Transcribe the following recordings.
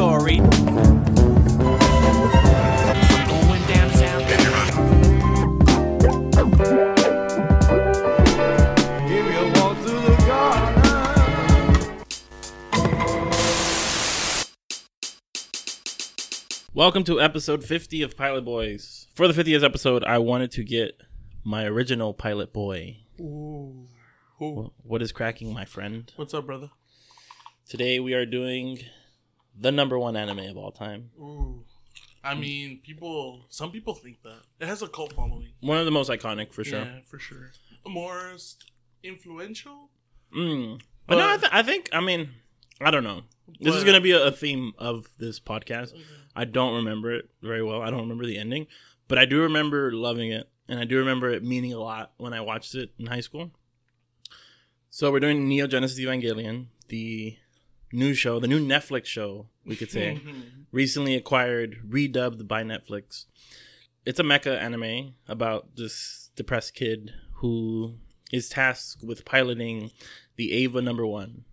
story. Going downtown. Welcome to episode 50 of Pilot Boys. For the 50th episode, I wanted to get my original pilot boy. Ooh. Ooh. What is cracking, my friend? What's up, brother? Today we are doing the number one anime of all time. Ooh. I mean, people. Some people think that it has a cult following. One of the most iconic, for sure. Yeah, for sure. Most influential. Mm. But, no, I, th- I think, I mean, I don't know. This is going to be a, a theme of this podcast. I don't remember it very well. I don't remember the ending, but I do remember loving it, and I do remember it meaning a lot when I watched it in high school. So we're doing Neon Genesis Evangelion, the new show, the new Netflix show, we could say, recently acquired, redubbed by Netflix. It's a mecha anime about this depressed kid who is tasked with piloting the Eva number one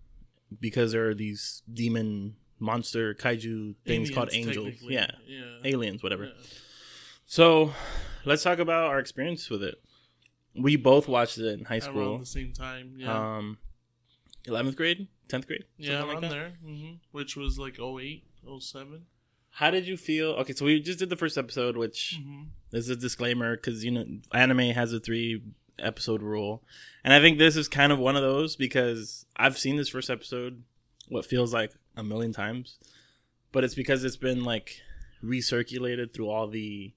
because there are these demon monster kaiju things called angels. Yeah, Yeah. aliens, whatever. Yeah. So let's talk about our experience with it. We both watched it in high school. Around the same time. Yeah. Um, 11th grade, 10th grade, yeah, around like there. hmm Which was like 08, 07. How did you feel? Okay, so we just did the first episode, which Mm-hmm. is a disclaimer because you know anime has a three episode rule, and I think this is kind of one of those because I've seen this first episode what feels like a million times, but it's because it's been like recirculated through all the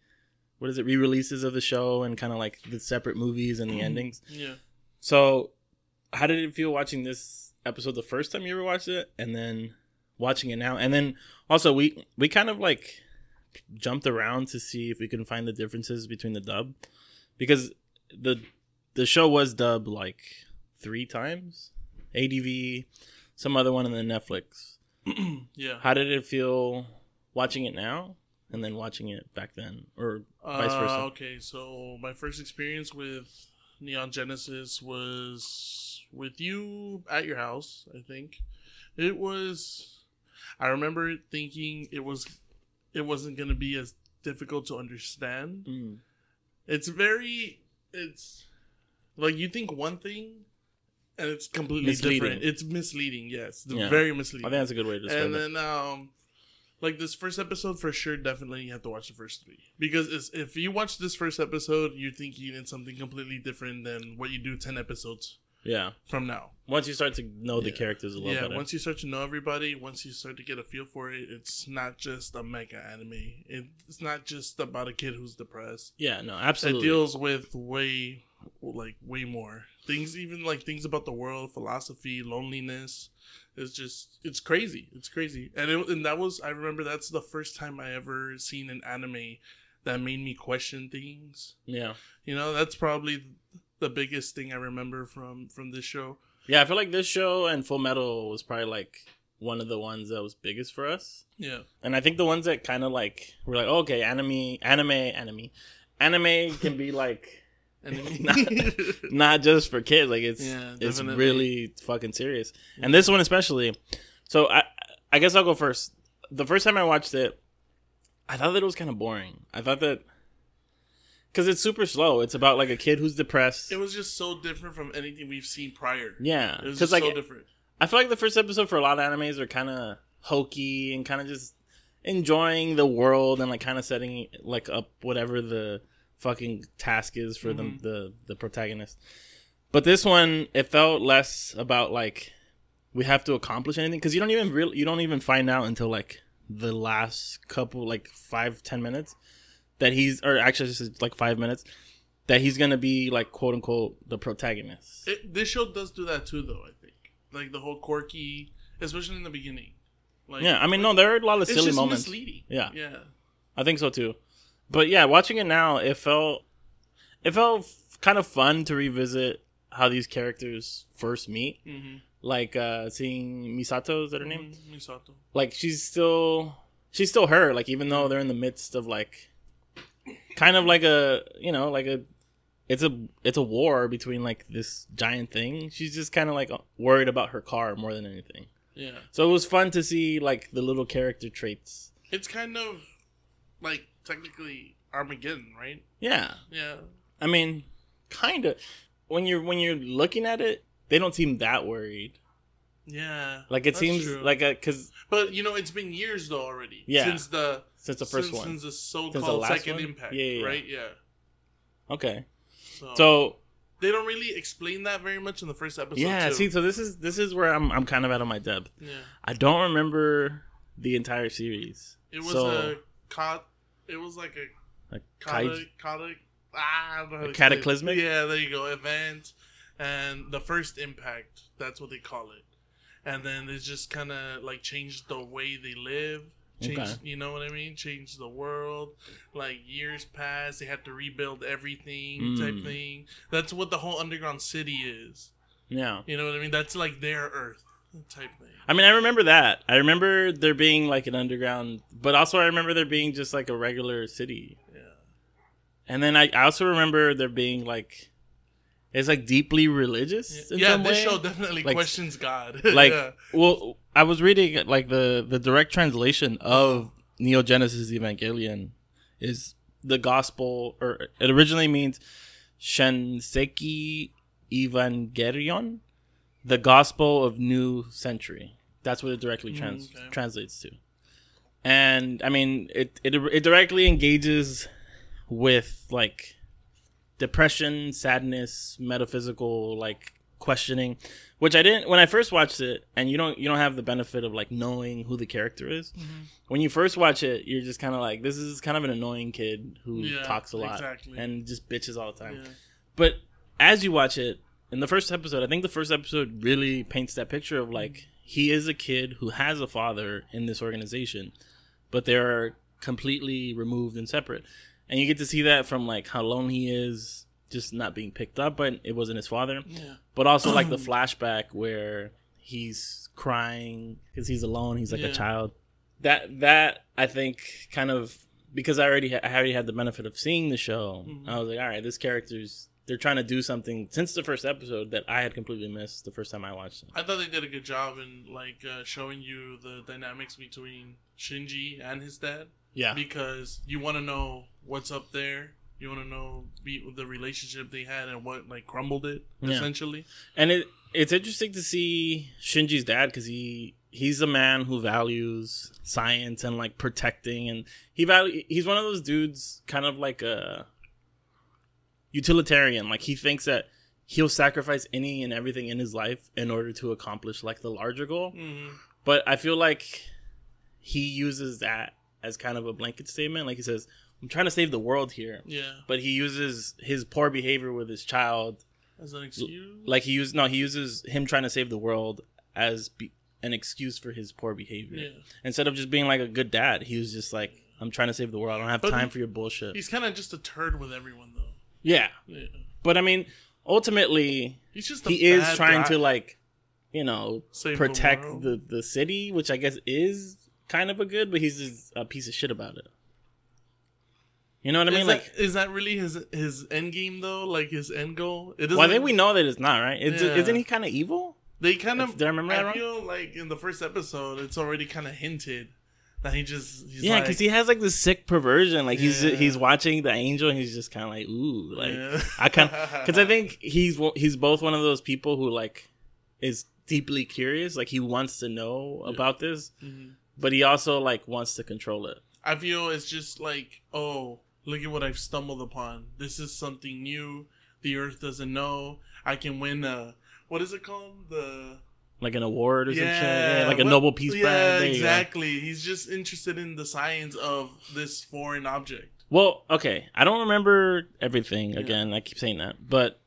what is it re-releases of the show and kind of like the separate movies and the endings. Yeah. So, how did it feel watching this episode the first time you ever watched it, and then watching it now? And then also we we kind of like jumped around to see if we can find the differences between the dub because the the show was dubbed like three times, ADV, some other one, and then Netflix. Yeah. How did it feel watching it now and then watching it back then, or vice versa? Uh, okay, so my first experience with Neon Genesis was with you at your house, I think. It was I remember thinking it was it wasn't going to be as difficult to understand. Mm. It's very it's like you think one thing and it's completely Misleading. different. It's misleading, yes. Yeah. very misleading. I think that's a good way to describe and it. And then um like this first episode for sure definitely you have to watch the first three because it's, if you watch this first episode you're thinking it's something completely different than what you do 10 episodes Yeah. from now Once you start to know the Yeah. characters a little bit. yeah better. once you start to know everybody once you start to get a feel for it it's not just a mecha anime it's not just about a kid who's depressed yeah, no, absolutely. it deals with way like way more things even like things about the world philosophy loneliness it's just it's crazy it's crazy and it, and that was i remember that's the first time i ever seen an anime that made me question things yeah. you know that's probably the biggest thing i remember from from this show Yeah, I feel like this show and Full Metal was probably like one of the ones that was biggest for us. yeah And I think the ones that kind of like were like, oh, okay, anime, anime, anime. Anime can be like not, not just for kids. Like it's Yeah, it's really fucking serious. And this one especially. So I I guess I'll go first. The first time I watched it, I thought that it was kind of boring. I thought that because it's super slow. It's about like a kid who's depressed. it was just so different from anything we've seen prior yeah, it was just like so different I feel like the first episode for a lot of animes are kind of hokey and kind of just enjoying the world and like kind of setting like up whatever the fucking task is for Mhm. the, the the protagonist. But this one, it felt less about like we have to accomplish anything because you don't even really you don't even find out until like the last couple like five ten minutes that he's or actually just like five minutes that he's gonna be like quote unquote the protagonist. It, this show does do that too, though. I think, like the whole quirky, especially in the beginning. Like, yeah, I mean, no, there are a lot of it's silly just moments. misleading. Yeah. yeah, I think so too. But yeah, watching it now, it felt it felt f- kind of fun to revisit how these characters first meet. mm-hmm. Like uh seeing Misato, is that her name? Misato. Like she's still she's still her. Like even though they're in the midst of like kind of like a you know like a it's a it's a war between like this giant thing. She's just kind of like worried about her car more than anything. Yeah. So it was fun to see like the little character traits. It's kind of like technically Armageddon, right? Yeah, Yeah. I mean, kind of. When you're when you're looking at it, they don't seem that worried. Yeah. Like it seems true. like a because But you know, it's been years though already. Yeah. Since the since the first since, one. Since the the so-called last second one? impact. Yeah, yeah, yeah. Right. Yeah. Okay, So, so they don't really explain that very much in the first episode. yeah, too. see, so this is this is where I'm I'm kind of out of my depth. Yeah. I don't remember the entire series. It was So- a. It was like a Like cata, Kaij- cata, ah, I don't know A to say it. cataclysmic? Yeah, there you go. Event and the first impact. That's what they call it. And then it's just kind of like changed the way they live. Changed, Okay. you know what I mean? Changed the world. Like years passed, they had to rebuild everything type Mm. thing. That's what the whole underground city is. yeah. You know what I mean? That's like their Earth type thing. I mean, I remember that. I remember there being like an underground, but also I remember there being just like a regular city. Yeah. And then I, I also remember there being like, it's like deeply religious. In Yeah, this way. show definitely Like- questions God. like yeah. well i was reading like the the direct translation of neon genesis evangelion is the gospel or it originally means shinseiki evangelion the gospel of new century that's what it directly trans- Mm, okay. translates to and i mean it, it it directly engages with like depression sadness metaphysical like questioning which i didn't when i first watched it and you don't you don't have the benefit of like knowing who the character is Mm-hmm. when you first watch it you're just kind of like this is kind of an annoying kid who Yeah, talks a lot exactly. and just bitches all the time Yeah. but as you watch it in the first episode i think the first episode really paints that picture of like he is a kid who has a father in this organization but they're completely removed and separate and you get to see that from like how alone he is just not being picked up but it wasn't his father Yeah. but also like the flashback where he's crying because he's alone he's like Yeah. a child that that i think kind of because i already ha- i already had the benefit of seeing the show Mhm. i was like all right this character's they're trying to do something since the first episode that i had completely missed the first time i watched it I thought they did a good job in like uh, showing you the dynamics between Shinji and his dad yeah because you want to know what's up there. You want to know be, the relationship they had and what like crumbled it Yeah. essentially. and it it's interesting to see shinji's dad because he he's a man who values science and like protecting and he value he's one of those dudes kind of like a utilitarian like he thinks that he'll sacrifice any and everything in his life in order to accomplish like the larger goal Mm-hmm. but i feel like he uses that as kind of a blanket statement like he says i'm trying to save the world here. Yeah, but he uses his poor behavior with his child. As an excuse. like he used no he uses him trying to save the world as be, an excuse for his poor behavior. Yeah, instead of just being like a good dad he was just like i'm trying to save the world. I don't have But time he- for your bullshit. He's kind of just a turd with everyone though. yeah. Yeah, but i mean ultimately he's just he is trying guy. to like you know Save protect world. the, the city which i guess is kind of a good but he's just a piece of shit about it you know what i mean is like that, is that really his his end game though? Like his end goal? It well i think we know that it's not right it's, Yeah. isn't he kind of evil They kind of. Did I remember that I wrong? feel like in the first episode, it's already kind of hinted that he just. He's Yeah, like, because he has like this sick perversion. Like he's Yeah. he's watching the angel, and he's just kind of like, ooh, like Yeah. I kind because I think he's he's both one of those people who like is deeply curious. Like he wants to know about this, Mhm. but he also like wants to control it. I feel it's just like, oh, look at what I've stumbled upon. This is something new. The Earth doesn't know. I can win a. What is it called? The Like an award or something, yeah, like a what- Nobel Peace yeah, Prize. You exactly. He's just interested in the science of this foreign object. Well, okay, I don't remember everything. Yeah. Again, I keep saying that, but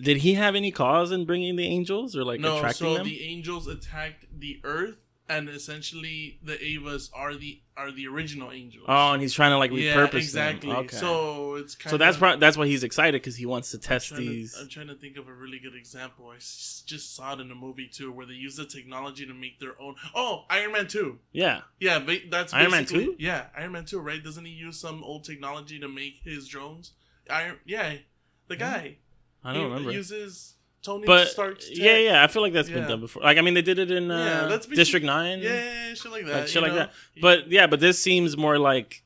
did he have any cause in bringing the angels or like no, attracting so them? the angels attacked the Earth, and essentially the Evas are the are the original angels. oh, and he's trying to like yeah, repurpose exactly. them. Okay. So it's kind So that's pro- that's why he's excited because he wants to test to- these. I'm trying to think of a really good example. I just saw it in a movie too, where they use the technology to make their own. Oh, Iron Man two. yeah, Yeah, ba- that's Iron Man 2? Yeah, Iron Man two. Right? Doesn't he use some old technology to make his drones? Iron. Yeah, the guy. I don't he remember. Uses. Tony but Stark's tech. yeah, yeah, I feel like that's been done before. Like, I mean, they did it in uh, Yeah, basic- District Nine, Yeah, shit like that. like shit like know? that. But yeah, but this seems more like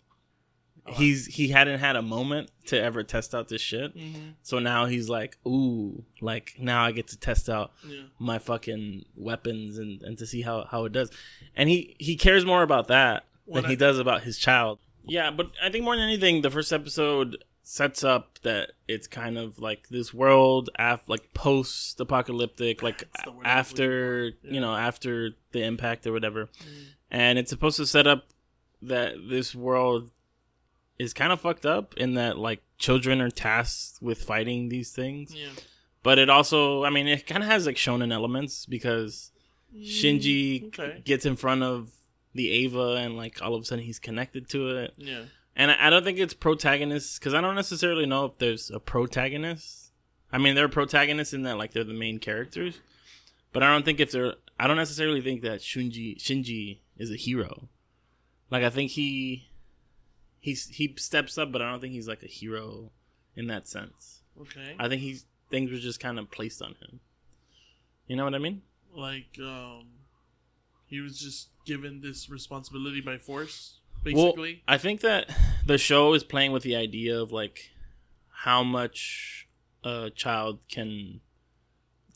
Oh, he's he hadn't had a moment to ever test out this shit. Mhm, So now he's like, ooh, like now I get to test out yeah. my fucking weapons and, and to see how, how it does. And he, he cares more about that What than he I- does about his child. Yeah, but I think more than anything, the first episode sets up that it's kind of like this world af- like post apocalyptic, like That's the word I was after for. you know, after the impact or whatever. Mm. And it's supposed to set up that this world is kind of fucked up in that like children are tasked with fighting these things Yeah. but it also i mean it kind of has like shonen elements because shinji Mm, okay. gets in front of the eva and like all of a sudden he's connected to it Yeah. And i, I don't think it's protagonists because i don't necessarily know if there's a protagonist i mean they're protagonists in that like they're the main characters but i don't think if they're i don't necessarily think that shinji shinji is a hero like i think he he's he steps up but i don't think he's like a hero in that sense Okay. I think he's things were just kind of placed on him. You know what I mean? like um, he was just given this responsibility by force, Well, basically. I think that the show is playing with the idea of like how much a child can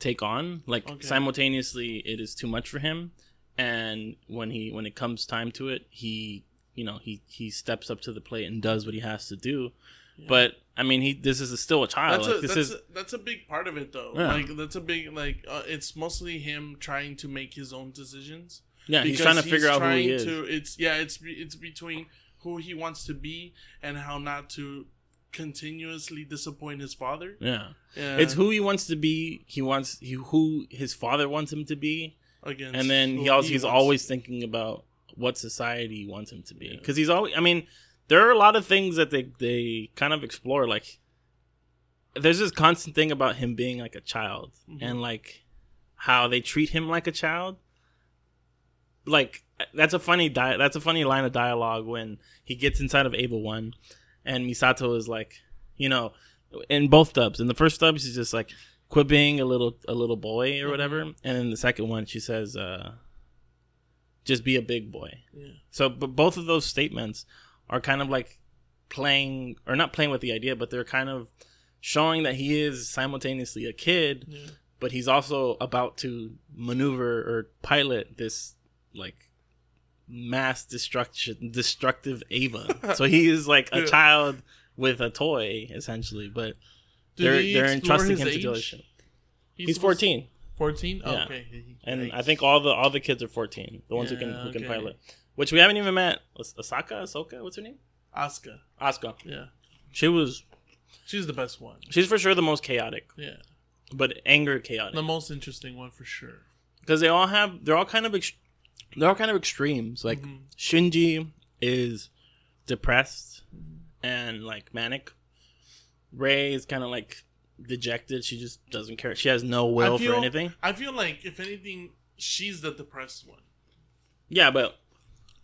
take on. Like Okay. simultaneously, it is too much for him, and when he when it comes time to it, he you know he he steps up to the plate and does what he has to do. Yeah. But I mean, he this is still a child. that's like, a this that's is a, that's a big part of it though. Yeah. Like that's a big like uh, it's mostly him trying to make his own decisions. yeah. He's trying to figure out who he trying is. To, it's yeah, it's it's between who he wants to be and how not to continuously disappoint his father. yeah. Yeah, It's who he wants to be. He wants he, who his father wants him to be, against and then he also he's wants- always thinking about what society wants him to be. Because he's always. I mean, there are a lot of things that they they kind of explore. Like, there's this constant thing about him being like a child, Mhm. and like how they treat him like a child. Like that's a funny di- that's a funny line of dialogue when he gets inside of Able One, and Misato is like, you know, in both dubs. In the first dub, she's just like, quit being a little a little boy or whatever. And in the second one, she says, uh, just be a big boy. Yeah. So, but both of those statements are kind of like playing or not playing with the idea, but they're kind of showing that he is simultaneously a kid, Yeah. but he's also about to maneuver or pilot this like mass destruction destructive Eva. so he is like a Yeah. child with a toy essentially, but Did they're they're entrusting him to age? do this shit. He's, He's 14. 14? Oh, Yeah. okay. And yikes. I think all the all the kids are 14. The ones who can Yeah, who can pilot. Which we haven't even met. Osaka, Ahsoka, what's her name? Asuka. Asuka. Yeah. She was She's the best one. she's for sure the most chaotic, Yeah. but anger chaotic. The most interesting one for sure. Because they all have they're all kind of ex- they're all kind of extremes. Like Mhm. Shinji is depressed and like manic. Rei is kind of like dejected. She just doesn't care. She has no will feel, for anything. I feel like, if anything, she's the depressed one. Yeah, but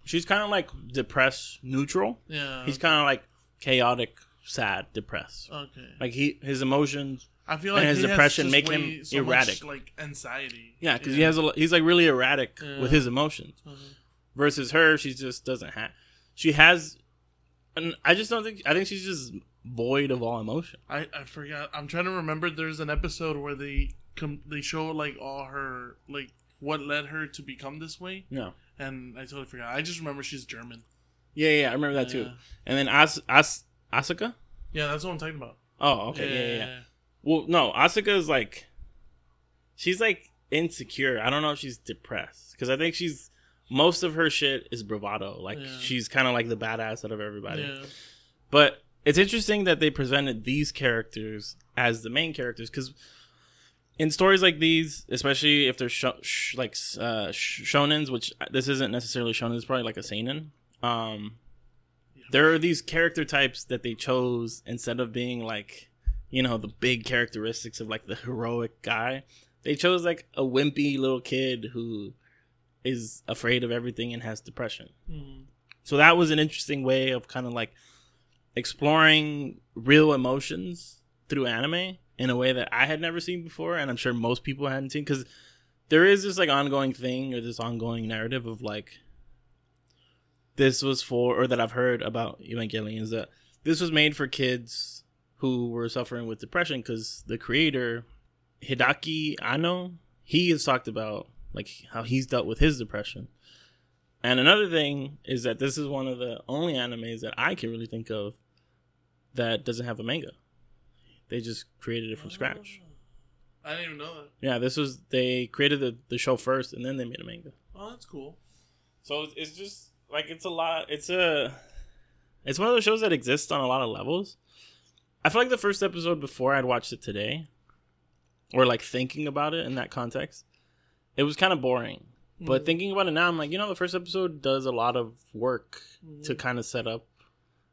she's kind of like depressed, neutral. Yeah. He's kind of like chaotic, sad, depressed. Okay. Like he, his emotions. I feel and like his he depression make him so much, erratic. like anxiety. Yeah, because he has a. He's like really erratic Yeah. with his emotions. Mhm. Versus her, she just doesn't have. She has, and I just don't think. I think she's just void of all emotion. I I forgot. I'm trying to remember. There's an episode where they come. They show like all her like what led her to become this way, No. and I totally forgot. I just remember she's German. Yeah, yeah, I remember that too. And then As As Asuka. Yeah, that's what I'm talking about. Oh, okay, yeah, yeah. Well, no, Asuka is like, she's like insecure. I don't know if she's depressed because I think she's most of her shit is bravado. Like Yeah. she's kind of like the badass out of everybody. Yeah. But it's interesting that they presented these characters as the main characters because in stories like these, especially if they're sho- sh- like uh, sh- shonens, which this isn't necessarily shonen, it's probably like a seinen. Um, there are these character types that they chose instead of being like, you know, the big characteristics of like the heroic guy. They chose like a wimpy little kid who is afraid of everything and has depression. Mhm. So that was an interesting way of kind of like exploring real emotions through anime in a way that I had never seen before, and I'm sure most people hadn't seen because there is this like ongoing thing or this ongoing narrative of like this was for or that I've heard about Evangelion is that this was made for kids who were suffering with depression because the creator Hideaki Anno he has talked about like how he's dealt with his depression. And another thing is that this is one of the only animes that I can really think of that doesn't have a manga. They just created it from scratch. I didn't even know that. Yeah, this was they created the, the show first and then they made a manga. Oh, that's cool. So it's- it's just like it's a lot. It's a it's one of those shows that exists on a lot of levels. I feel like the first episode before I'd watched it today, or like thinking about it in that context, it was kind of boring. But mm. thinking about it now, I'm like, you know, the first episode does a lot of work to mm. kind of set up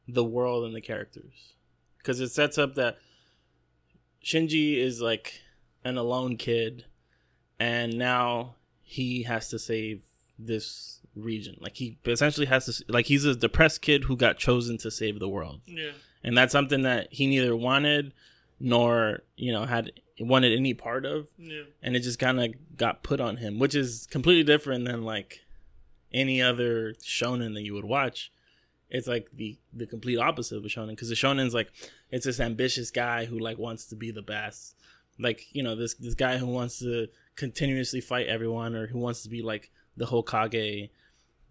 the world and the characters, because it sets up that Shinji is like an alone kid, and now he has to save this region. Like he essentially has to, like he's a depressed kid who got chosen to save the world, Yeah. And that's something that he neither wanted nor you know had wanted any part of Yeah. and it just kind of got put on him, which is completely different than like any other shonen that you would watch. It's like the the complete opposite of a shonen because the shonen's like it's this ambitious guy who like wants to be the best, like you know this this guy who wants to continuously fight everyone or who wants to be like the Hokage.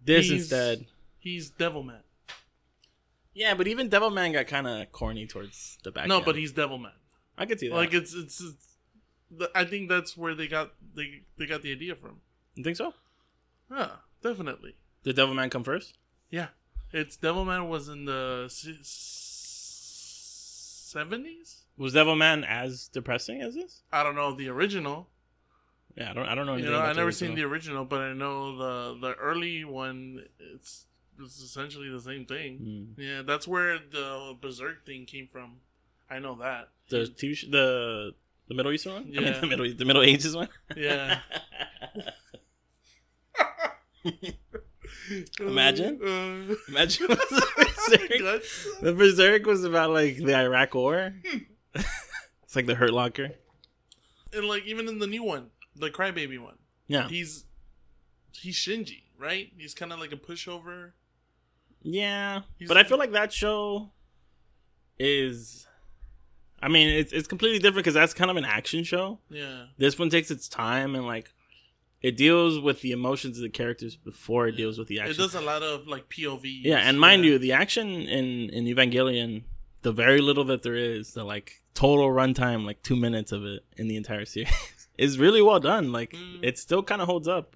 This He's- instead, He's Devilman. Yeah, but even Devilman got kind of corny towards the back. No, end. but he's Devilman. I could see that. Like it's, it's it's I think that's where they got they they got the idea from. you think so? Yeah, definitely. Did Devilman come first? Yeah, it's Devilman was in the seventies. Was Devilman as depressing as this? I don't know the original. Yeah, I don't. I don't know. You know, I never seen the original, but I know the the early one. It's it's essentially the same thing. Mm. Yeah, that's where the Berserk thing came from. I know that. the TV sh- the the Middle Eastern one. I mean, Yeah. the Middle the Middle Ages one. Yeah. Imagine. Uh, Imagine the Berserk. guts. the Berserk was about like the Iraq War. it's like the Hurt Locker. and like even in the new one, the Crybaby one, Yeah, he's he's Shinji, right? He's kind of like a pushover. Yeah, He's- but I feel like that show is. I mean, it's it's completely different because that's kind of an action show. Yeah, This one takes its time and like it deals with the emotions of the characters before it deals with the action. it does a lot of like POV. Yeah, and mind you, the action in in Evangelion, the very little that there is, the like total runtime, like two minutes of it in the entire series, is really well done. Like Mm. it still kind of holds up,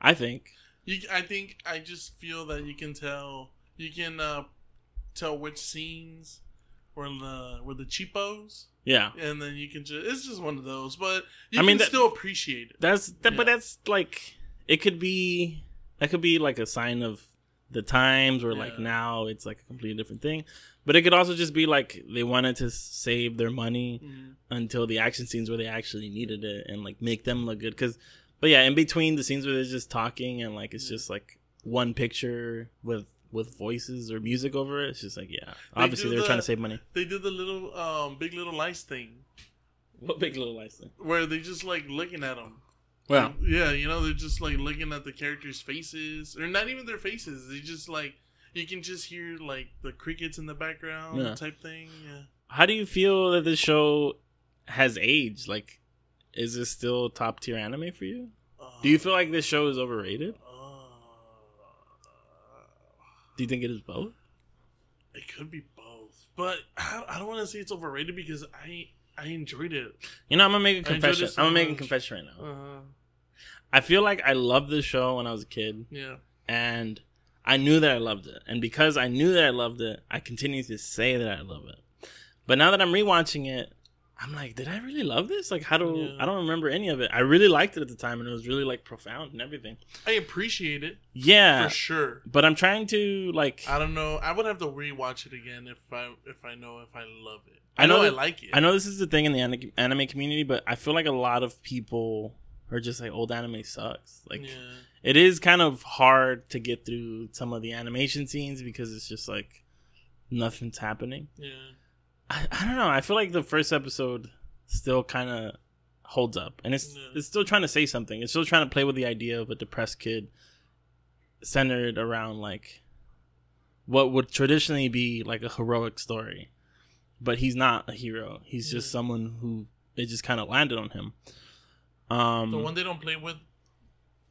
I think. You, I think I just feel that you can tell you can uh, tell which scenes were the were the cheapos, Yeah, and then you can just it's just one of those. But you I mean, can that- still appreciate it. that's that, but that's like it could be that could be like a sign of the times, or like now it's like a completely different thing. But it could also just be like they wanted to save their money Mhm. until the action scenes where they actually needed it and like make them look good because but yeah in between the scenes where they're just talking and like it's just like one picture with with voices or music over it it's just like yeah obviously they were the- trying to save money They did the little um, Big Little Lies thing what big little lights thing where they just like looking at them. well Yeah, you know, they're just like looking at the characters' faces, or not even their faces. They just like you can just hear like the crickets in the background Yeah. type thing. Yeah. how do you feel that this show has aged like is this still top tier anime for you do you feel like this show is overrated Uh, do you think it is both it could be both, but I, I don't want to say it's overrated because I I enjoyed it. you know i'm gonna make a confession so i'm gonna make a confession right now Uh, i feel like i loved this show when i was a kid yeah. and I knew that I loved it. And because I knew that I loved it, I continue to say that I love it. But now that I'm rewatching it, I'm like, did I really love this? Like, how do Yeah. I don't remember any of it? I really liked it at the time, and it was really like profound and everything. I appreciate it Yeah, for sure. but I'm trying to like. I don't know. I would have to rewatch it again if I if I know if I love it. I I know, know I like it. I know this is the thing in the anime community, but I feel like a lot of people are just like old anime sucks. Like yeah. it is kind of hard to get through some of the animation scenes because it's just like nothing's happening. Yeah. I, I don't know. I feel like the first episode still kind of holds up, and it's Yeah. it's still trying to say something. It's still trying to play with the idea of a depressed kid centered around like what would traditionally be like a heroic story, but he's not a hero. He's just someone who it just kind of landed on him. Um, The one they don't play with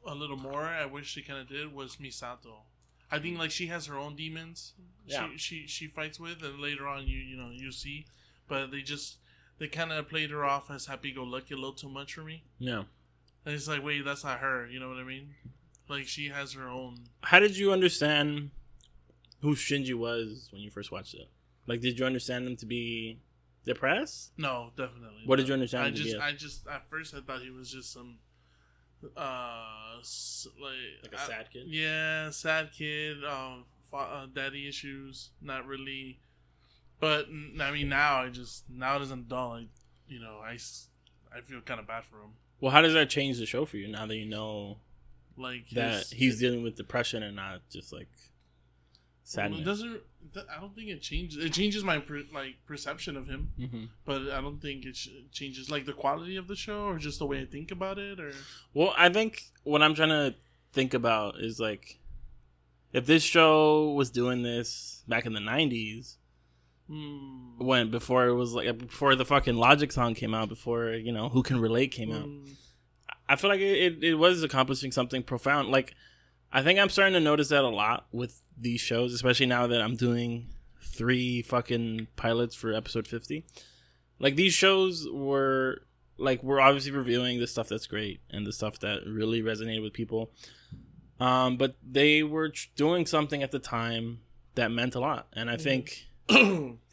a little more, I wish they kind of did, was Misato. I think like she has her own demons. Yeah. She she she fights with, and later on you you know you see, but they just they kind of played her off as happy go lucky a little too much for me. yeah. And it's like, wait, that's not her. You know what I mean? Like she has her own. How did you understand who Shinji was when you first watched it? Like, did you understand him to be depressed? No, definitely. What did you understand I him to just be? I just at first I thought he was just some uh like Like a I- sad kid? Yeah, sad kid. Um, fa- uh, daddy issues. Not really. But n- I mean, now I just now as an adult, I, you know, I I feel kind of bad for him. Well, how does that change the show for you now that you know Like that he's dealing with depression and not just like Well, sadness? It doesn't. I don't think it changes. It changes my per, like perception of him, hmm but I don't think it ch- changes like the quality of the show or just the way I think about it. Or Well, I think what I'm trying to think about is like if this show was doing this back in the 90s Hmm. when before it was like before the fucking Logic song came out before you know who can relate came out Hmm. I feel like it, it, it was accomplishing something profound. Like, I think I'm starting to notice that a lot with these shows, especially now that I'm doing three fucking pilots for episode 50. Like, these shows were, like, we're obviously reviewing the stuff that's great and the stuff that really resonated with people. Um, but they were tr- doing something at the time that meant a lot. And I think,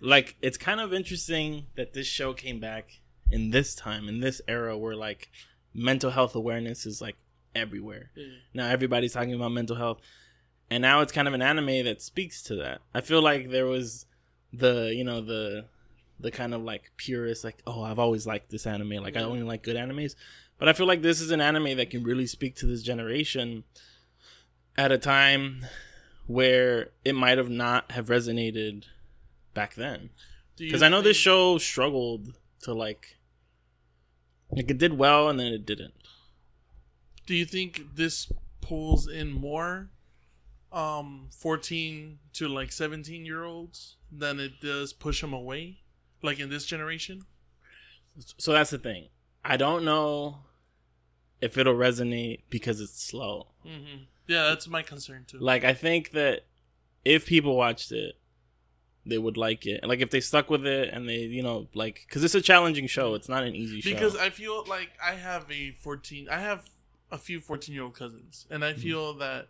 like, it's kind of interesting that this show came back in this time, in this era where, like, mental health awareness is like everywhere. Yeah. Now everybody's talking about mental health. And now it's kind of an anime that speaks to that. I feel like there was the, you know, the the kind of like purist like, "Oh, I've always liked this anime. Like I only like good animes." But I feel like this is an anime that can really speak to this generation at a time where it might have not have resonated back then. Cuz I know this show struggled to like like it did well and then it didn't. Do you think this pulls in more um 14 to like 17 year olds than it does push them away like in this generation? So that's the thing. I don't know if it'll resonate because it's slow. Mm-hmm. Yeah, that's my concern too. Like I think that if people watched it, they would like it. Like if they stuck with it and they, you know, like because it's a challenging show. It's not an easy show. because I feel like I have a 14 I have a few 14 year old cousins and Mm-hmm. I feel that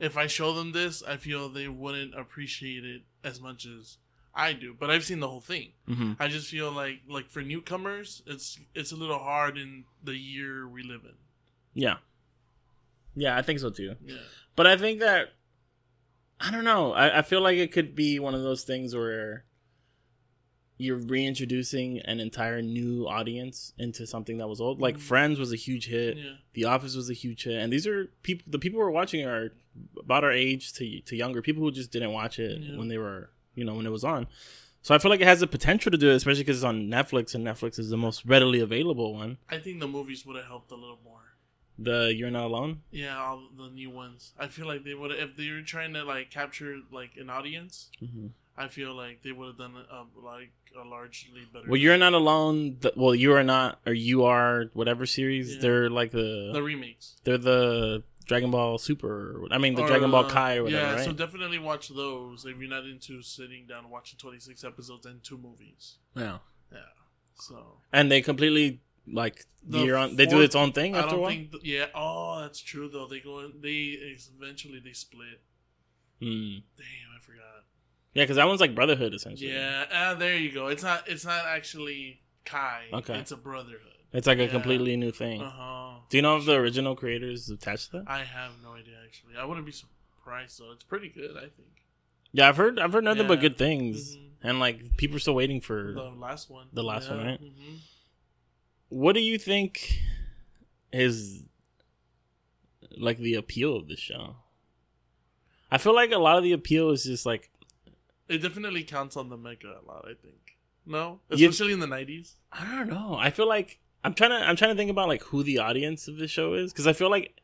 if I show them this, I feel they wouldn't appreciate it as much as I do. But I've seen the whole thing. Mhm. I just feel like like for newcomers, it's it's a little hard in the year we live in. yeah, yeah, I think so too. Yeah. But I think that I don't know. I, I feel like it could be one of those things where you're reintroducing an entire new audience into something that was old. Like Mhm. Friends was a huge hit. Yeah. The Office was a huge hit, and these are people. The people who are watching are about our age to to younger people who just didn't watch it Yeah. when they were, you know, when it was on. So I feel like it has the potential to do it, especially because it's on Netflix, and Netflix is the most readily available one. I think the movies would have helped a little more. The You're Not Alone. Yeah, all the new ones. I feel like they would if they were trying to like capture like an audience. Mm-hmm. I feel like they would have done a, like a largely better. Well, You're Not Alone. The, well, You Are Not, or You Are, whatever series. Yeah. They're like the, the remakes. they're the Dragon Ball Super. I mean, the Or, Dragon Ball uh, Kai or whatever, Yeah, right? so definitely watch those if you're not into sitting down watching 26 episodes and two movies. yeah. Yeah. So And they completely like The year on. They do its own thing I after a don't while. think. th- yeah. Oh, that's true though. They go. in- They eventually they split. Hmm. Damn, I forgot. Yeah, because that one's like Brotherhood essentially. Yeah. Ah, there you go. It's not. It's not actually Kai. Okay. It's a brotherhood. It's like a completely new thing. Uh huh. Do you know if the original creators attached to that? I have no idea actually. I wouldn't be surprised though. It's pretty good. I think. Yeah, I've heard I've heard nothing but good things, Mhm. and like people are still waiting for. The last one. The last one, right? hmm What do you think is like the appeal of the show? I feel like a lot of the appeal is just like It definitely counts on the mecha a lot. I think. No, You- especially in the nineties. I don't know. I feel like I'm trying to I'm trying to think about like who the audience of this show is because I feel like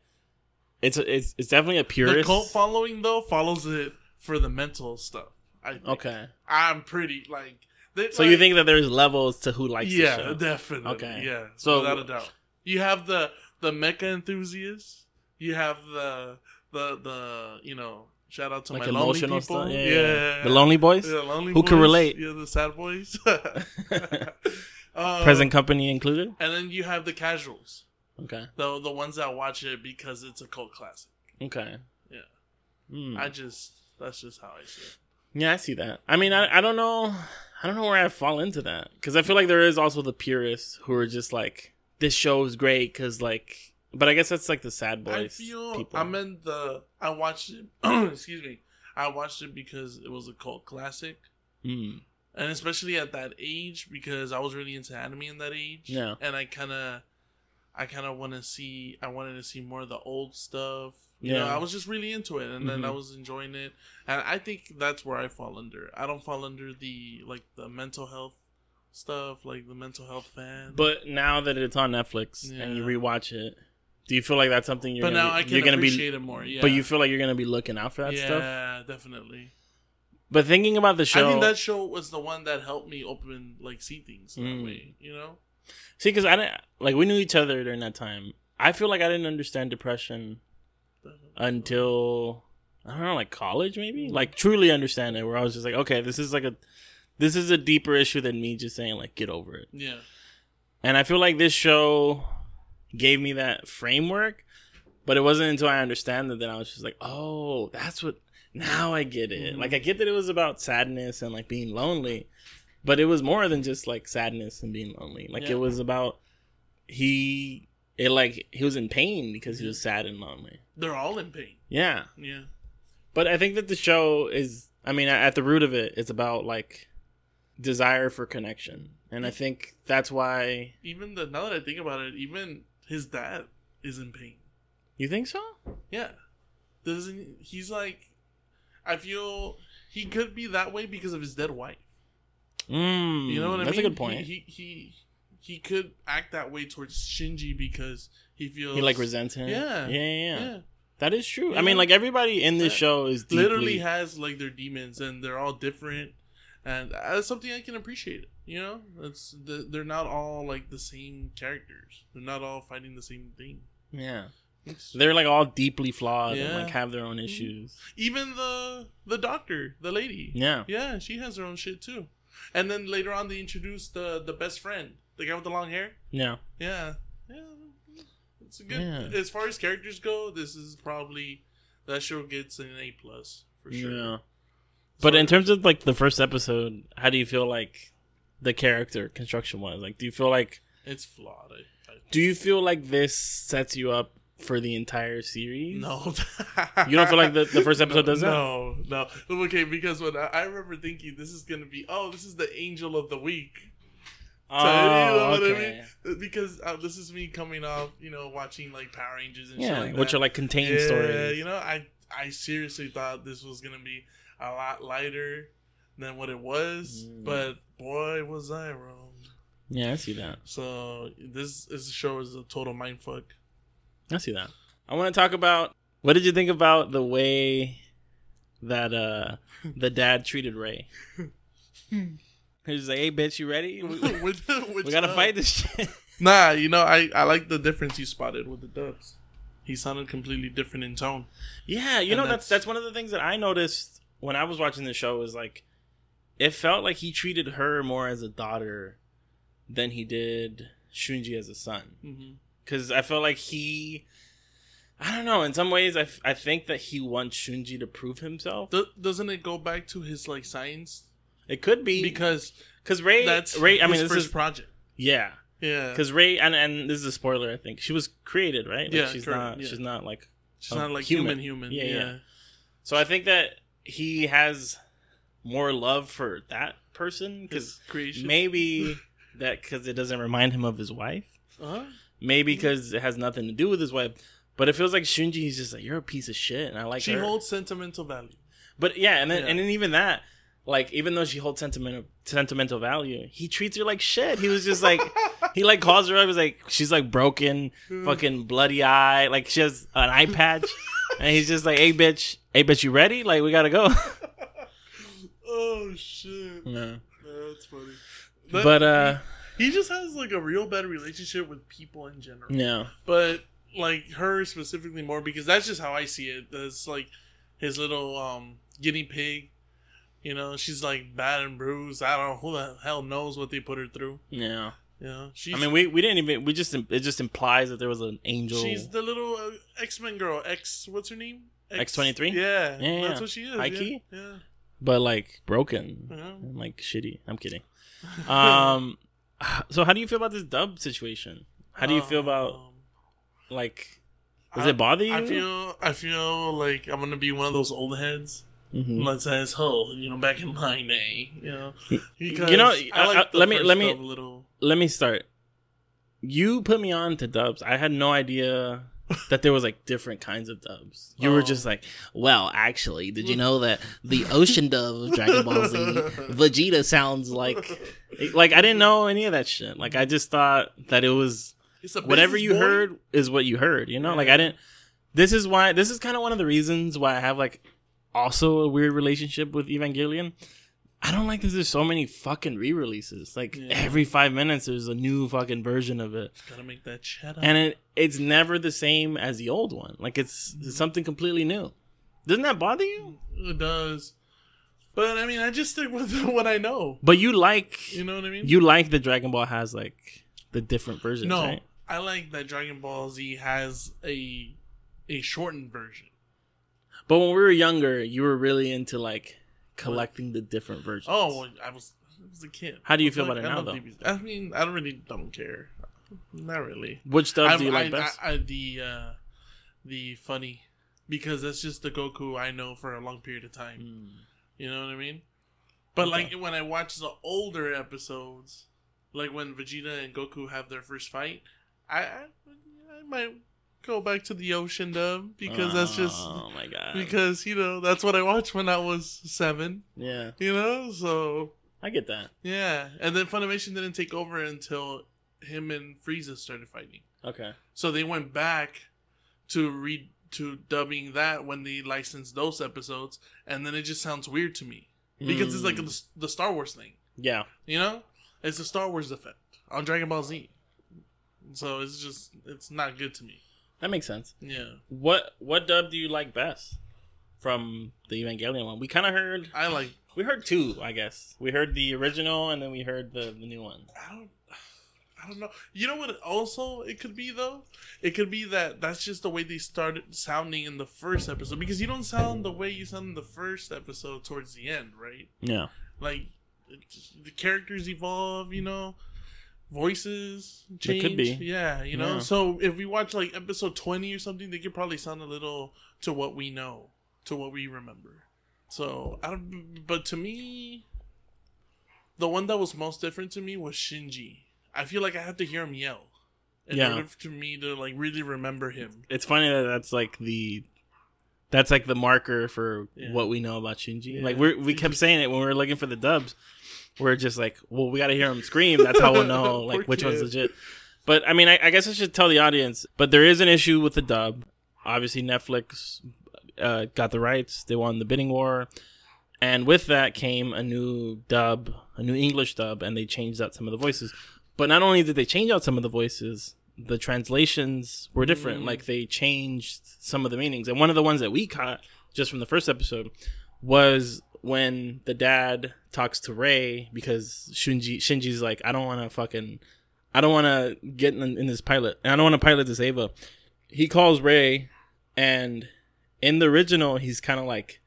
it's a, it's it's definitely a The purist. cult following though follows it for the mental stuff. I think. okay, I'm pretty like. They, so like- you think that there's levels to who likes yeah, the show? definitely. Okay. Yeah. So- without a doubt, you have the the mecha enthusiasts. You have the the the you know shout out to like my lonely emotional people. stuff. Yeah, yeah, the lonely boys, Yeah, lonely Who can relate? Yeah, the sad boys. Uh, present company included. and then you have the casuals, Okay, the the ones that watch it because it's a cult classic. okay, Yeah. Hmm. I just that's just how I see it. Yeah, I see that. I mean, I, I don't know. I don't know where I fall into that because I feel like there is also the purists who are just like, this show is great because like, but I guess that's like the sad boys. I feel people. I'm in the. I watched it. excuse me. I watched it because it was a cult classic, Mm. and especially at that age because I was really into anime in that age. Yeah. and I kind of, I kind of want to see. I wanted to see more of the old stuff. You Yeah. know, I was just really into it, and then I Mhm. was enjoying it, and I think that's where I fall under. I don't fall under the like the mental health stuff, like the mental health fan. But now that it's on Netflix and you Yeah. rewatch it, do you feel like that's something you're? but gonna now be, I can you're gonna appreciate be, it more. Yeah, but you feel like you're gonna be looking out for that yeah, stuff. Yeah, definitely. But thinking about the show, I think that show was the one that helped me open like see things that Mm. way. You know? see, because I didn't like we knew each other during that time. I feel like I didn't understand depression until I don't know, like college maybe. Like truly understand it, where I was just like, okay, this is like a this is a deeper issue than me just saying like get over it. Yeah. And I feel like this show gave me that framework, but it wasn't until I understand that then I was just like, oh, that's what. Now I get it. Mhm. Like I get that it was about sadness and like being lonely, but it was more than just like sadness and being lonely. Like Yeah. it was about he. It like he was in pain because he was sad and lonely. They're all in pain. Yeah, Yeah. but I think that the show is. I mean, at the root of it, it's about like desire for connection, and I think that's why. Even the now that I think about it, even his dad is in pain. You think so? Yeah. Doesn't he's like I feel he could be that way because of his dead wife. Mm, You know what I that's mean? That's a good point. He, he he he could act that way towards Shinji because he feels He, like resents him. Yeah. yeah, yeah. yeah. Yeah. That is true. I mean, like everybody in this Yeah. show is deeply, Literally has like their demons and they're all different and that's something I can appreciate. You know, it's the, they're not all like the same characters. They're not all fighting the same thing. yeah. It's- They're like all deeply flawed and like have their own mm-hmm. issues. even the the doctor, the lady. Yeah. Yeah, she has her own shit too. And then later on, they introduce the the best friend, the guy with the long hair. Yeah. Yeah, yeah, it's a good. Yeah. As far as characters go, this is probably that show gets an A plus for sure. Yeah. But in terms of like the first episode, how do you feel like the character construction was? Like, do you feel like it's flawed. I, I, do you feel like this sets you up for the entire series? no, You don't feel like the- the first episode does that? No, no. Okay, because when I, I remember thinking this is gonna be, oh, this is the angel of the week. Oh, you know what okay. I mean? Because uh, this is me coming off, you know, watching like Power Rangers and Yeah, shit like which that. are like contained stories. yeah, stories. you know, I I seriously thought this was gonna be a lot lighter than what it was, Mm. but boy, was I wrong. Yeah, I see that. So this this show is a total mind fuck. I see that. I want to talk about what did you think about the way that uh the dad treated Rei? He's like, "Hey, bitch, you ready? We, we gotta fight this shit." Nah, you know, I I like the difference you spotted with the dubs. He sounded completely different in tone. yeah, you And know that's- that's that's one of the things that I noticed when I was watching the show is like, it felt like he treated her more as a daughter than he did Shinji as a son. Mm-hmm. Because I felt like he, I don't know. In some ways, I, f- I think that he wants Shinji to prove himself. Do- doesn't it go back to his like science? It could be Because because Rei. that's Rei. I his mean, this first is project. yeah. Yeah, Because Rei and and this is a spoiler. I think she was created, right? Like, Yeah, she's correct, not. yeah. She's not like. she's not like human. human, human. Yeah, Yeah, yeah. So I think that he has more love for that person because maybe that because it doesn't remind him of his wife. Uh-huh. Maybe because it has nothing to do with his wife. But it feels like Shinji. He's just like you're a piece of shit, and I like She her. holds sentimental value. But yeah, and then Yeah. and then even that, like even though she holds sentimental sentimental value, he treats her like shit. He was just like he like calls her up. He's like she's like broken, fucking bloody eye. Like she has an eye patch, and he's just like, hey bitch, hey bitch, you ready? Like we gotta go. Oh shit, yeah. that's funny. But uh, he just has like a real bad relationship with people in general. yeah, but like her specifically more because that's just how I see it. That's like his little um guinea pig. You know, she's like bad and bruised. I don't know who the hell knows what they put her through. yeah. Know, she's I mean, we we didn't even we just it just implies that there was an angel. she's the little uh, X Men girl. X, what's her name? X-23? Yeah, Yeah, yeah, that's what she is. High yeah. key? Yeah. but like broken Yeah. and like shitty. I'm kidding. Um, so how do you feel about this dub situation? How do you feel about Um, like? Does I- it bother you? I feel I feel like I'm gonna be one of those old heads Mhm. that says, "Oh, you know, back in my day, you know." Because You know, I I- like I- the let me- let me- a little. Let me start. You put me on to dubs. I had no idea that there was like different kinds of dubs. You were Oh. just like, well, actually, did you know that the ocean dub of Dragon Ball Z, Vegeta sounds like, like I didn't know any of that shit. Like I just thought that it was whatever you boy. heard is what you heard you know like i didn't this is why this is kind of one of the reasons why i have like also a weird relationship with evangelion i don't like that there's so many fucking re-releases like Yeah. every five minutes there's a new fucking version of it Gotta make that cheddar. and it it's never the same as the old one like it's, it's something completely new doesn't that bother you it does. But I mean, I just stick with what I know. but you like You know what I mean? you like that dragon ball has like the different versions no, right I like that Dragon Ball Z has a a shortened version. but when we were younger you were really into like collecting the different versions Oh, well, I was I was a kid. How do you feel like- about it I now, though? I mean, I don't really don't care. Not really. Which stuff I, do you like best? I, I, the uh, the funny because that's just the Goku I know for a long period of time. Mm. You know what I mean? But Okay. like when I watch the older episodes, like when Vegeta and Goku have their first fight, I I, I might go back to the Ocean dub because that's just Oh my god. because you know that's what I watched when I was seven. yeah, You know, so I get that. yeah. And then Funimation didn't take over until him and Frieza started fighting. Okay. So they went back to read to dubbing that when they licensed those episodes, and then it just sounds weird to me because it's like Mm. the, the Star Wars thing, Yeah. you know? It's the Star Wars effect on Dragon Ball Z. So it's just it's not good to me. That makes sense. Yeah, What what dub do you like best from the Evangelion one? We kind of heard I like. we heard two, I guess. We heard the original and then we heard the, the new one. I don't. I don't know. You know what? Also, it could be though. It could be that that's just the way they started sounding in the first episode because you don't sound the way you sound in the first episode towards the end, right? Yeah. like it the characters evolve you know voices It change could be. yeah you know Yeah. so if we watch like episode 20 or something they could probably sound a little to what we know to what we remember so i don't but to me the one that was most different to me was shinji i feel like i had to hear him yell in Yeah. order for me to like really remember him It's funny that that's like the that's like the marker for Yeah. what we know about Shinji. Yeah. Like we we kept saying it when we were looking for the dubs. We're just like, well, we got to hear him scream. That's how we'll know like which one's legit. But I mean, I, I guess I should tell the audience. But there is an issue with the dub. Obviously, Netflix uh, got the rights. They won the bidding war, and with that came a new dub, a new English dub, and they changed out some of the voices. But not only did they change out some of the voices, the translations were different. Mm. Like they changed some of the meanings. And one of the ones that we caught just from the first episode was when the dad talks to Rei because Shinji Shinji's like, I don't want to fucking, I don't want to get in, in this pilot, and I don't want to pilot this Eva. He calls Rei, and in the original, he's kind of like,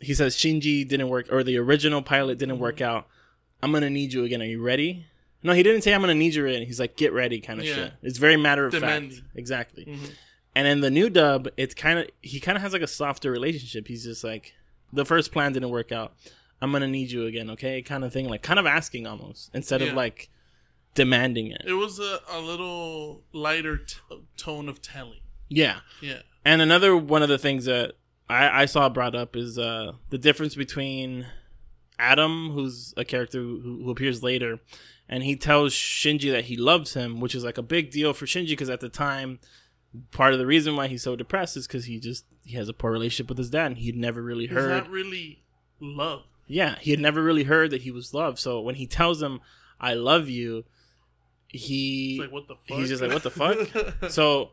he says Shinji didn't work, or the original pilot didn't work out. I'm gonna need you again. Are you ready? No, he didn't say I'm gonna need you in. He's like, get ready, kind of Yeah. shit. It's very matter of fact. Demanding. Exactly. Mhm. And in the new dub, it's kind of he kind of has like a softer relationship. He's just like, the first plan didn't work out. I'm gonna need you again, okay? Kind of thing, like kind of asking almost instead Yeah. of like demanding it. it was a, a little lighter t- tone of telling Yeah. yeah And another one of the things that I, I saw brought up is uh, the difference between Adam, who's a character who, who appears later, and he tells Shinji that he loves him, which is like a big deal for Shinji because at the time, part of the reason why he's so depressed is because he just he has a poor relationship with his dad, and he'd never really heard. not really love. Yeah, he had never really heard that he was loved. So when he tells him, "I love you," he like what the fuck? he's just like, "What the fuck?" so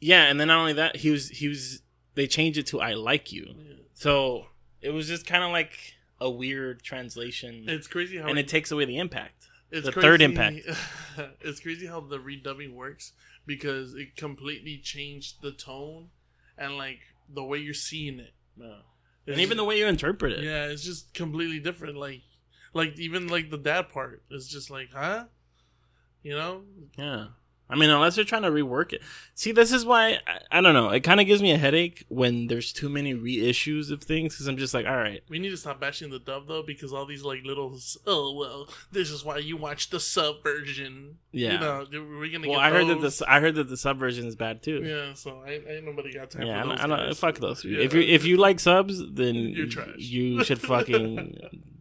yeah, and then not only that, he was he was they changed it to "I like you." Yeah. So it was just kind of like a weird translation, It's crazy how and it takes away the impact. it's the crazy, third impact. it's crazy how the redubbing works because it completely changed the tone and like the way you're seeing it. And even the way you interpret it. yeah, it's just completely different. Like, like even like the dad part is just like, huh? You know? Yeah. I mean, unless they're trying to rework it. See, this is why I, I don't know. It kind of gives me a headache when there's too many reissues of things because I'm just like, all right, We need to stop bashing the dub though because all these like little oh well this is why you watch the sub version. Yeah. You know, we're gonna well, get I heard that the. I heard that the subversion is bad too. Yeah, so I ain't nobody got time Yeah, for I those. I don't guys. fuck those. Yeah. If you if you like subs, then You're trash. You should fucking.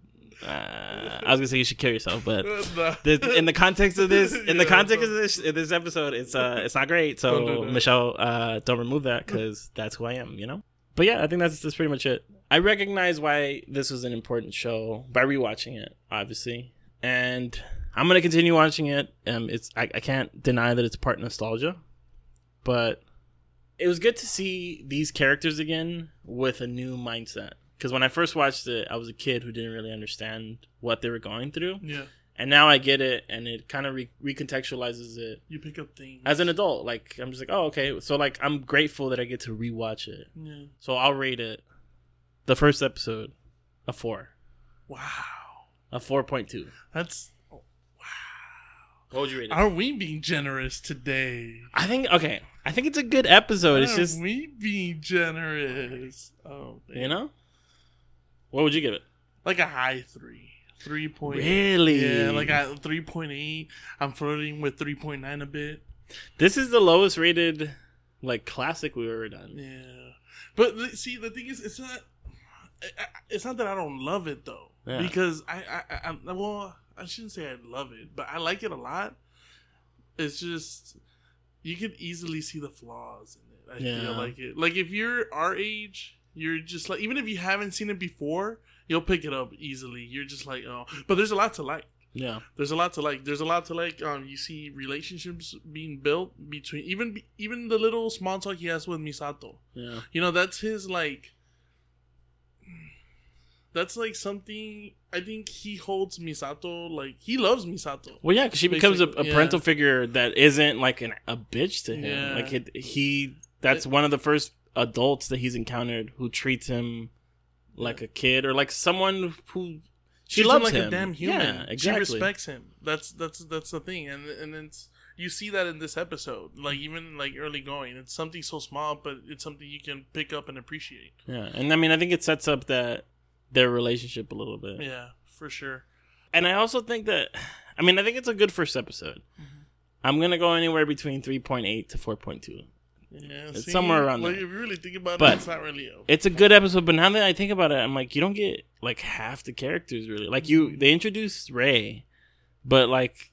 Uh, I was gonna say you should kill yourself, but the, in the context of this, in the context of this this episode, it's uh it's not great. So Don't do. Michelle, uh, don't remove that because that's who I am. You know. But yeah, I think that's that's pretty much it. I recognize why this was an important show by rewatching it, obviously, and I'm gonna continue watching it. Um, it's I, I can't deny that it's part nostalgia, but it was good to see these characters again with a new mindset. Because when I first watched it, I was a kid who didn't really understand what they were going through, yeah, and now I get it, and it kind of re- recontextualizes it you pick up things as an adult. Like I'm just like, oh okay, so like I'm grateful that I get to rewatch it. Yeah. So I'll rate it. The first episode, a four, Wow, a four point two. that's. wow. What would you rate it? Are we being generous today? I think okay. I think it's a good episode. It's Are just we being generous. Oh, man. you know. What would you give it? like a high three, three point. Really? Yeah, like a three point eight. I'm flirting with three point nine a bit. This is the lowest rated like classic we've ever done. Yeah, but see, the thing is, it's not. It's not that I don't love it though, Yeah. because I, I, I, I, well, I shouldn't say I love it, but I like it a lot. It's just you can easily see the flaws in it. I feel like it. Like if you're our age, you're just like even if you haven't seen it before, you'll pick it up easily. You're just like, oh, but there's a lot to like. Yeah. There's a lot to like. There's a lot to like. Um, you see relationships being built between even even the little small talk he has with Misato. Yeah. You know, that's his like. That's like something I think he holds Misato like he loves Misato. Well, yeah, because she becomes a, a yeah. parental figure that isn't like an, a bitch to him. Yeah. Like it, he, that's It- one of the first adults that he's encountered who treats him like a kid or like someone who she Treats him loves like him. a damn human. Yeah, exactly. She respects him. That's that's that's the thing, and and it's you see that in this episode. Like even like early going, it's something so small, but it's something you can pick up and appreciate. Yeah, and I mean, I think it sets up that their relationship a little bit. Yeah, for sure. And I also think that, I mean, I think it's a good first episode. Mm-hmm. I'm gonna go anywhere between 3.8 to 4.2. Yeah, It's see? somewhere around like, there. If you really think about But it, it's not really. A, It's a good episode, but now that I think about it, I'm like, you don't get like half the characters really. Like you, mm-hmm. they introduced Rei, but like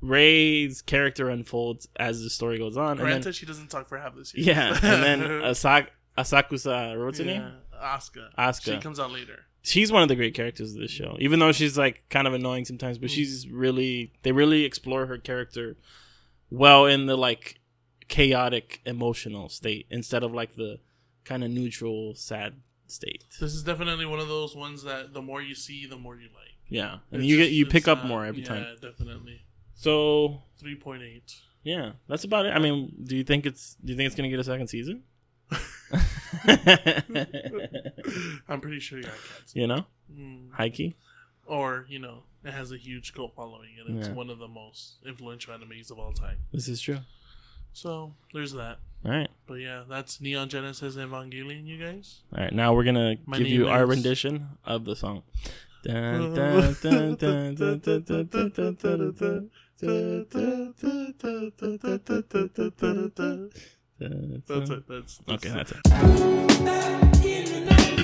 Rei's character unfolds as the story goes on, Granted, and then she doesn't talk for half the season. yeah, and then Asak- Asakusa, what's her name? yeah, Asuka. Asuka. She comes out later. she's one of the great characters of this show. Even though she's like kind of annoying sometimes, but mm. she's really they really explore her character well in the like chaotic emotional state instead of like the kind of neutral sad state. This is definitely one of those ones that the more you see, the more you like. Yeah, and It's you get you pick up more every yeah, time. definitely. So Three point eight. yeah, that's about it. I mean, do you think it's do you think it's gonna get a second season? I'm pretty sure you you know, Mm. high key. Or you know, it has a huge cult following, and it's Yeah. one of the most influential animes of all time. This is true. So there's that. All right. But yeah, that's Neon Genesis Evangelion, you guys. All right. Now we're gonna My give you is... our rendition of the song. that's it. That's, that's okay. That's it.